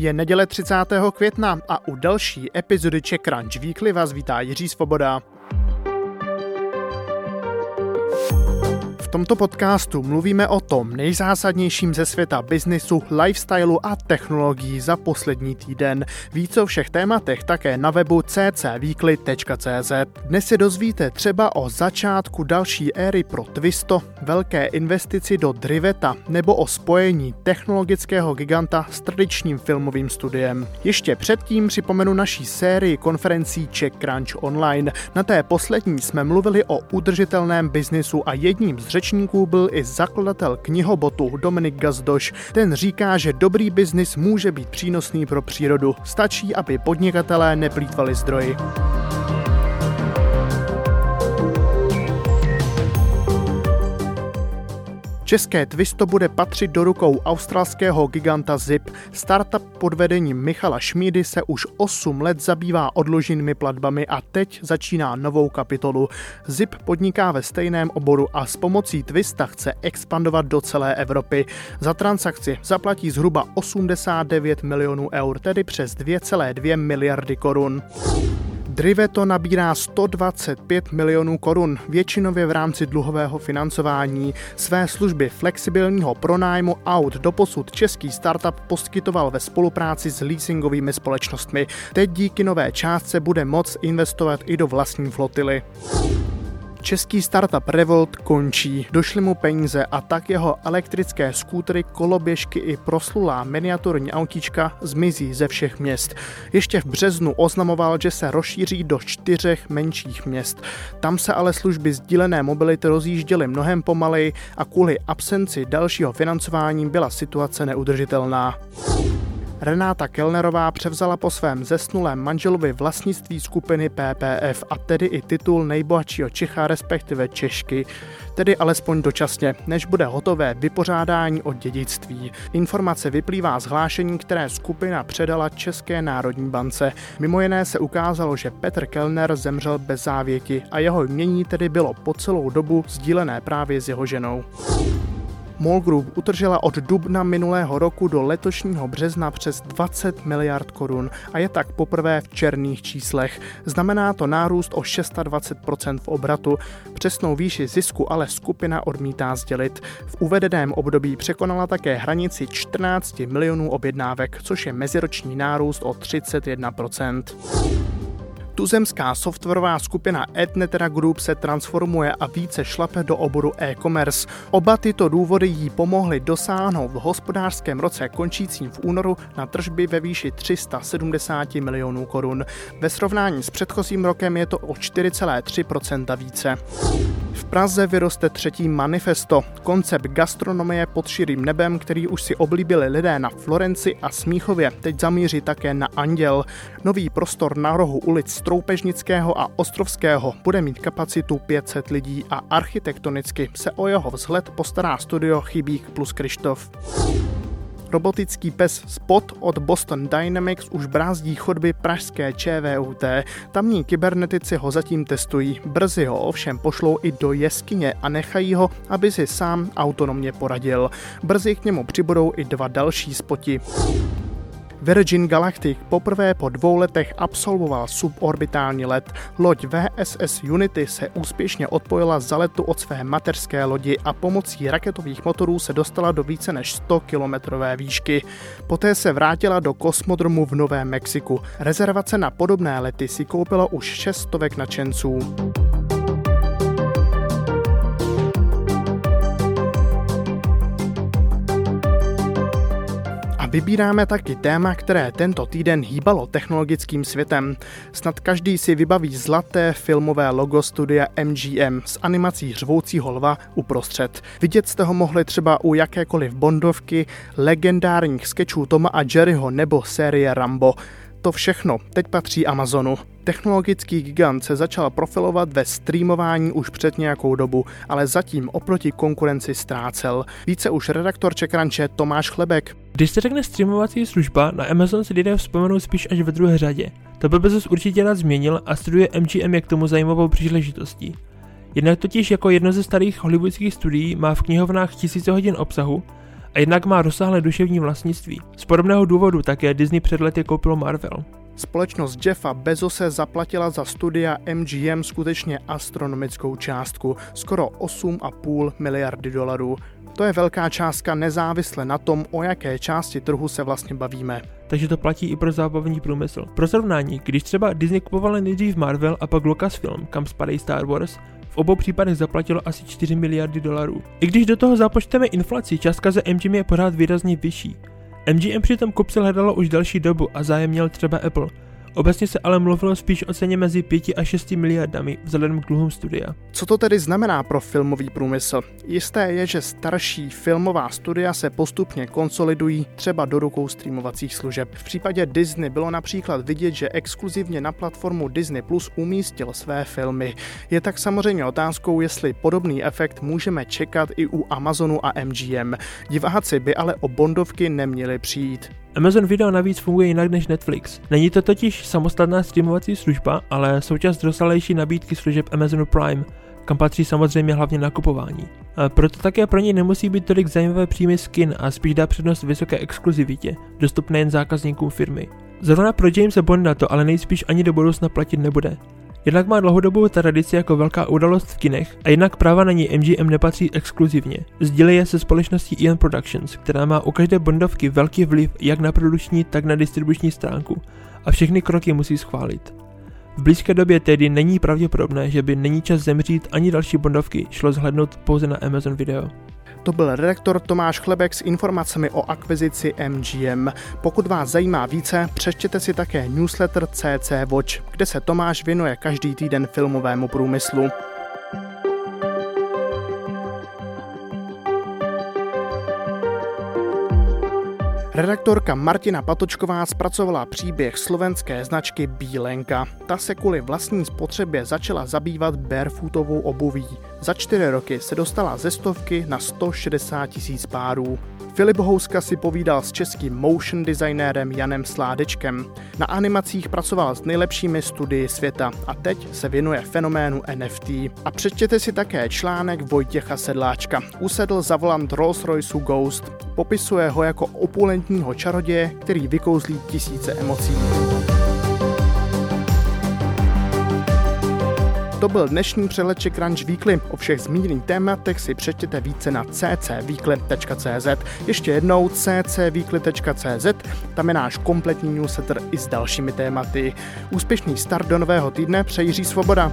Je neděle 30. května a u další epizody Czech Crunch Weekly vás vítá Jiří Svoboda. Tomto podcastu mluvíme o tom nejzásadnějším ze světa biznisu, lifestylu a technologií za poslední týden. Víc o všech tématech také na webu ccweekly.cz. Dnes se dozvíte třeba o začátku další éry pro Twisto, velké investici do Driveta nebo o spojení technologického giganta s tradičním filmovým studiem. Ještě předtím připomenu naší sérii konferencí Czech Crunch Online. Na té poslední jsme mluvili o udržitelném biznisu a jedním z řečníků byl i zakladatel knihobotu Dominik Gazdoš. Ten říká, že dobrý biznis může být přínosný pro přírodu. Stačí, aby podnikatelé neplýtvali zdroji. České Twisto bude patřit do rukou australského giganta Zip. Startup pod vedením Michala Šmídy se už 8 let zabývá odloženými platbami a teď začíná novou kapitolu. Zip podniká ve stejném oboru a s pomocí Twista chce expandovat do celé Evropy. Za transakci zaplatí zhruba 89 milionů eur, tedy přes 2,2 miliardy korun. Driveto nabírá 125 milionů korun, většinově v rámci dluhového financování. Své služby flexibilního pronájmu aut doposud český startup poskytoval ve spolupráci s leasingovými společnostmi. Teď díky nové částce bude moc investovat i do vlastní flotily. Český startup Revolt končí, došly mu peníze a tak jeho elektrické skútry, koloběžky i proslulá miniaturní autíčka zmizí ze všech měst. Ještě v březnu oznamoval, že se rozšíří do čtyřech menších měst. Tam se ale služby sdílené mobility rozjížděly mnohem pomaleji a kvůli absenci dalšího financování byla situace neudržitelná. Renáta Kellnerová převzala po svém zesnulém manželovi vlastnictví skupiny PPF a tedy i titul nejbohatšího Čecha, respektive Češky, tedy alespoň dočasně, než bude hotové vypořádání o dědictví. Informace vyplývá z hlášení, které skupina předala České národní bance. Mimo jiné se ukázalo, že Petr Kellner zemřel bez závěti a jeho jmění tedy bylo po celou dobu sdílené právě s jeho ženou. MOL Group utržela od dubna minulého roku do letošního března přes 20 miliard korun a je tak poprvé v černých číslech. Znamená to nárůst o 26% v obratu. Přesnou výši zisku ale skupina odmítá sdělit. V uvedeném období překonala také hranici 14 milionů objednávek, což je meziroční nárůst o 31%. Tuzemská softwarová skupina Etnetera Group se transformuje a více šlape do oboru e-commerce. Oba tyto důvody jí pomohly dosáhnout v hospodářském roce končícím v únoru na tržby ve výši 370 milionů korun. Ve srovnání s předchozím rokem je to o 4,3% více. Praze vyroste třetí manifesto, koncept gastronomie pod širým nebem, který už si oblíbili lidé na Florenci a Smíchově, teď zamíří také na Anděl. Nový prostor na rohu ulic Stroupežnického a Ostrovského bude mít kapacitu 500 lidí a architektonicky se o jeho vzhled postará studio Chybík plus Krištof. Robotický pes Spot od Boston Dynamics už brázdí chodby pražské ČVUT. Tamní kybernetici ho zatím testují. Brzy ho ovšem pošlou i do jeskyně a nechají ho, aby si sám autonomně poradil. Brzy k němu přibudou i dva další spoti. Virgin Galactic poprvé po dvou letech absolvoval suborbitální let. Loď VSS Unity se úspěšně odpojila za letu od své mateřské lodi a pomocí raketových motorů se dostala do více než 100 kilometrové výšky. Poté se vrátila do kosmodromu v Novém Mexiku. Rezervace na podobné lety si koupilo už šestovek nadšenců. Vybíráme taky téma, které tento týden hýbalo technologickým světem. Snad každý si vybaví zlaté filmové logo studia MGM s animací řvoucího lva uprostřed. Vidět jste ho mohli třeba u jakékoliv Bondovky, legendárních sketchů Toma a Jerryho nebo série Rambo. To všechno teď patří Amazonu. Technologický gigant se začal profilovat ve streamování už před nějakou dobu, ale zatím oproti konkurenci ztrácel. Více už redaktor Čekranče Tomáš Chlebek. Když se řekne streamovací služba, na Amazon si lidé vzpomenou spíš až ve druhé řadě. To by bezos určitě rád změnil a studuje MGM jak tomu zajímavou příležitostí. Jednak totiž jako jedno ze starých hollywoodských studií má v knihovnách tisíce hodin obsahu a jednak má rozsáhlé duševní vlastnictví. Z podobného důvodu také Disney před lety koupilo Marvel. Společnost Jeffa Bezose zaplatila za studia MGM skutečně astronomickou částku, skoro 8,5 miliardy dolarů. To je velká částka nezávisle na tom, o jaké části trhu se vlastně bavíme. Takže to platí i pro zábavní průmysl. Pro srovnání, když třeba Disney kupoval nejdřív Marvel a pak Lucasfilm, kam spadají Star Wars, v obou případech zaplatilo asi 4 miliardy dolarů. I když do toho započteme inflaci, částka za MGM je pořád výrazně vyšší. MGM přitom kupce hledalo už další dobu a zájem měl třeba Apple, Obecně se ale mluvilo spíš o ceně mezi 5 a 6 miliardami vzhledem k dluhům studia. Co to tedy znamená pro filmový průmysl? Jisté je, že starší filmová studia se postupně konsolidují třeba do rukou streamovacích služeb. V případě Disney bylo například vidět, že exkluzivně na platformu Disney Plus umístil své filmy. Je tak samozřejmě otázkou, jestli podobný efekt můžeme čekat i u Amazonu a MGM. Diváci by ale o Bondovky neměli přijít. Amazon Video navíc funguje jinak než Netflix. Není to totiž samostatná streamovací služba, ale součást rozsáhlejší nabídky služeb Amazonu Prime, kam patří samozřejmě hlavně nakupování. A proto také pro něj nemusí být tolik zajímavé příjmy skin a spíš dá přednost vysoké exkluzivitě, dostupné jen zákazníkům firmy. Zrovna pro Jamesa Bonda to ale nejspíš ani do budoucna platit nebude. Jednak má dlouhodobou tradici jako velká událost v kinech a jednak práva na ní MGM nepatří exkluzivně. Sdílí je se společností Ian Productions, která má u každé Bondovky velký vliv jak na produkční, tak na distribuční stránku a všechny kroky musí schválit. V blízké době tedy není pravděpodobné, že by není čas zemřít ani další Bondovky šlo zhlednout pouze na Amazon Video. To byl redaktor Tomáš Chlebek s informacemi o akvizici MGM. Pokud vás zajímá více, přečtěte si také newsletter CC Watch, kde se Tomáš věnuje každý týden filmovému průmyslu. Redaktorka Martina Patočková zpracovala příběh slovenské značky Bílenka. Ta se kvůli vlastní spotřebě začala zabývat barefootovou obuví. Za čtyři roky se dostala ze stovky na 160 tisíc párů. Filip Houska si povídal s českým motion designérem Janem Sládečkem. Na animacích pracoval s nejlepšími studii světa a teď se věnuje fenoménu NFT. A přečtěte si také článek Vojtěcha Sedláčka. Usedl za volant Rolls-Royce Ghost. Popisuje ho jako opulentního čaroděje, který vykouzlí tisíce emocí. To byl dnešní přehled Crunch Weekly. O všech zmíněných tématech si přečtěte více na ccweekly.cz. Ještě jednou ccweekly.cz, tam je náš kompletní newsletter i s dalšími tématy. Úspěšný start do nového týdne přeji Svoboda.